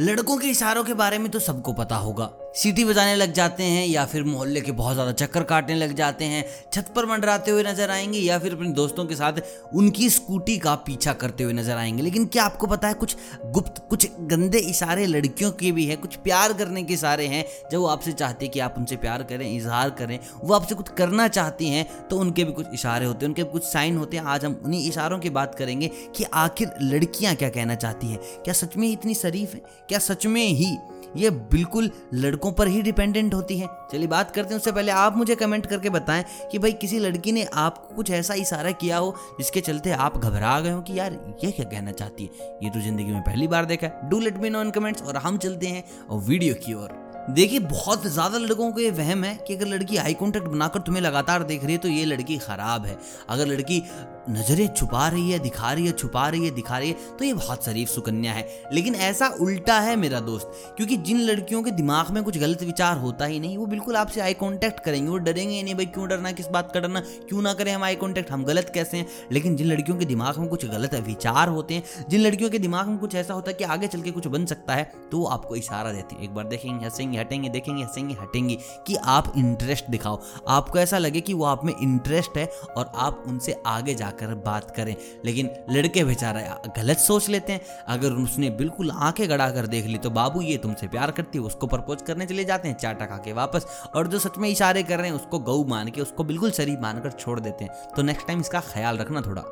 लड़कों के इशारों के बारे में तो सबको पता होगा। सीटी बजाने लग जाते हैं या फिर मोहल्ले के बहुत ज़्यादा चक्कर काटने लग जाते हैं, छत पर मंडराते हुए नज़र आएँगे या फिर अपने दोस्तों के साथ उनकी स्कूटी का पीछा करते हुए नज़र आएँगे। लेकिन क्या आपको पता है, कुछ गुप्त, कुछ गंदे इशारे लड़कियों के भी हैं, कुछ प्यार करने के इशारे हैं, जब वो आपसे चाहते हैं कि आप उनसे प्यार करें, इजहार करें, वो आपसे कुछ करना चाहती हैं तो उनके भी कुछ इशारे होते हैं, उनके भी कुछ साइन होते हैं। आज हम उन्हीं इशारों की बात करेंगे कि आखिर लड़कियाँ क्या कहना चाहती हैं? क्या सच में इतनी शरीफ है? क्या सच में ही ये बिल्कुल लड़कों पर ही डिपेंडेंट होती है। चलिए बात करते हैं उससे पहले आप मुझे कमेंट करके बताएँ कि भाई किसी लड़की ने आपको कुछ ऐसा इशारा किया हो जिसके चलते आप घबरा गए हो कि यार ये क्या कहना चाहती है? ये तो ज़िंदगी में पहली बार देखा है। Do let me know in comments और हम चलते हैं और वीडियो की ओर। देखिए, बहुत ज़्यादा लड़कों को ये वहम है कि अगर लड़की आई कॉन्टेक्ट बनाकर तुम्हें लगातार देख रही है तो ये लड़की ख़राब है। अगर लड़की नज़रें छुपा रही है, दिखा रही है, छुपा रही है, दिखा रही है तो ये बहुत शरीफ सुकन्या है। लेकिन ऐसा उल्टा है मेरा दोस्त, क्योंकि जिन लड़कियों के दिमाग में कुछ गलत विचार होता ही नहीं, वो बिल्कुल आपसे आई कॉन्टैक्ट करेंगे। वो डरेंगे नहीं, भाई, क्यों डरना, किस बात का डरना? क्यों ना करें हम आई कॉन्टैक्ट हम गलत कैसे हैं? लेकिन जिन लड़कियों के दिमाग में कुछ गलत विचार होते हैं, जिन लड़कियों के दिमाग में कुछ ऐसा होता है कि आगे चल के कुछ बन सकता है तो वो आपको इशारा देती है। एक बार देखेंगे, हंसेंगे, हटेंगे, देखेंगे, हंसेंगे, हटेंगे कि आप इंटरेस्ट दिखाओ। आपको ऐसा लगे कि वो आप में इंटरेस्ट है और आप उनसे आगे जाकर बात करें। लेकिन लड़के बेचारा गलत सोच लेते हैं। अगर उसने बिल्कुल आँखें गड़ा कर देख ली तो बाबू ये तुमसे प्यार करती है, उसको प्रपोज करने चले जाते हैं चाटा खा के वापस। और जो सच में इशारे कर रहे हैं, उसको गऊ मान के, उसको बिल्कुल शरीफ मानकर छोड़ देते हैं। तो नेक्स्ट टाइम इसका ख्याल रखना थोड़ा।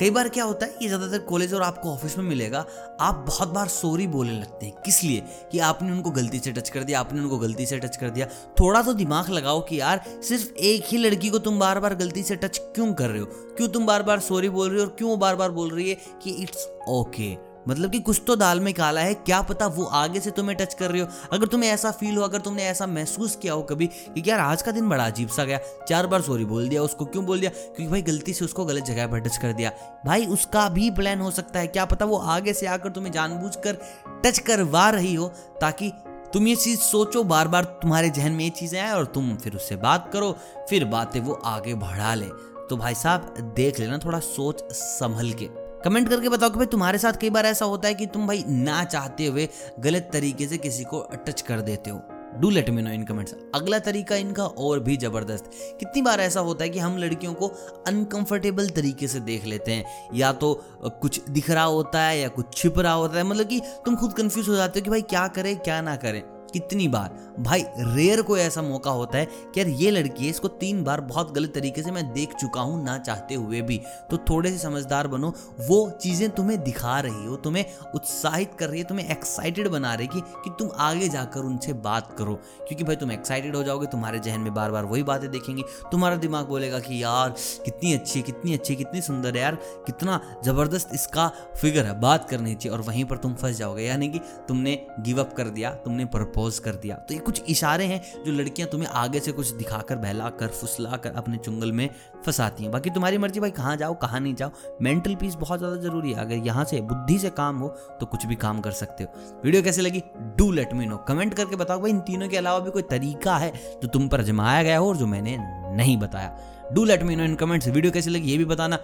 कई बार क्या होता है, ये ज़्यादातर कॉलेज और आपको ऑफ़िस में मिलेगा। आप बहुत बार सॉरी बोलने लगते हैं। किस लिए? कि आपने उनको गलती से टच कर दिया, आपने उनको गलती से टच कर दिया। थोड़ा तो दिमाग लगाओ कि यार, सिर्फ़ एक ही लड़की को तुम बार बार गलती से टच क्यों कर रहे हो? क्यों तुम बार बार सॉरी बोल रही हो और क्यों बार बार बोल रही है कि इट्स ओके okay. मतलब कि कुछ तो दाल में काला है, क्या पता वो आगे से तुम्हें टच कर रही हो। अगर तुम्हें ऐसा फील हो, अगर तुमने ऐसा महसूस किया हो कभी कि यार आज का दिन बड़ा अजीब सा गया, चार बार सॉरी बोल दिया, उसको क्यों बोल दिया? क्योंकि भाई गलती से उसको गलत जगह पर टच कर दिया। भाई उसका भी प्लान हो सकता है, क्या पता वो आगे से आकर तुम्हें जानबूझकर टच करवा रही हो, ताकि तुम ये चीज़ सोचो बार बार तुम्हारे जहन में ये चीज़ें आए और तुम फिर उससे बात करो, फिर बातें वो आगे बढ़ा ले। तो भाई साहब, देख लेना थोड़ा सोच संभल के। कमेंट करके बताओ कि भाई तुम्हारे साथ कई बार ऐसा होता है कि तुम भाई ना चाहते हुए गलत तरीके से किसी को टच कर देते हो। Do let me know in comments अगला तरीका इनका और भी ज़बरदस्त। कितनी बार ऐसा होता है कि हम लड़कियों को अनकंफर्टेबल तरीके से देख लेते हैं। या तो कुछ दिख रहा होता है या कुछ छिप रहा होता है। मतलब कि तुम खुद कंफ्यूज हो जाते हो कि भाई क्या करें, क्या ना करें। कितनी बार? भाई रेयर को ऐसा मौका होता है कि यार ये लड़की है इसको तीन बार बहुत गलत तरीके से मैं देख चुका हूँ ना चाहते हुए भी। तो थोड़े से समझदार बनो वो चीज़ें तुम्हें दिखा रही हो तुम्हें उत्साहित कर रही है तुम्हें एक्साइटेड बना रही कि, कि तुम आगे जाकर उनसे बात करो। क्योंकि भाई तुम एक्साइटेड हो जाओगे तुम्हारे जहन में बार बार वही बातें देखेंगे। तुम्हारा दिमाग बोलेगा कि यार कितनी अच्छी कितनी अच्छी कितनी सुंदर है यार कितना ज़बरदस्त इसका फिगर है बात करनी चाहिए और वहीं पर तुम फंस जाओगे यानी कि तुमने गिव अप कर दिया तुमने प्रपोज कर दिया। तो ये कुछ इशारे हैं जो लड़कियाँ तुम्हें आगे से कुछ दिखाकर बहला कर फुसला कर अपने चुंगल में फंसाती हैं। बाकी तुम्हारी मर्ज़ी भाई, कहाँ जाओ, कहाँ नहीं जाओ। मेंटल पीस बहुत ज़्यादा ज़रूरी है। अगर यहाँ से बुद्धि से काम हो तो कुछ भी काम कर सकते हो। वीडियो कैसे लगी? Do let me know comment करके बताओ भाई, इन तीनों के अलावा भी कोई तरीका है जो तुम पर जमाया गया हो और जो मैंने नहीं बताया। Do let me know in comments video कैसे लगी, ये भी बताना।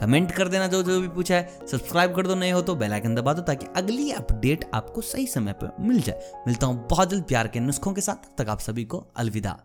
कमेंट कर देना जो जो भी पूछा है। सब्सक्राइब कर दो नए हो तो बेल आइकन दबा दो ताकि अगली अपडेट आपको सही समय पर मिल जाए। मिलता हूँ बहुत जल्द प्यार के नुस्खों के साथ। तक आप सभी को अलविदा।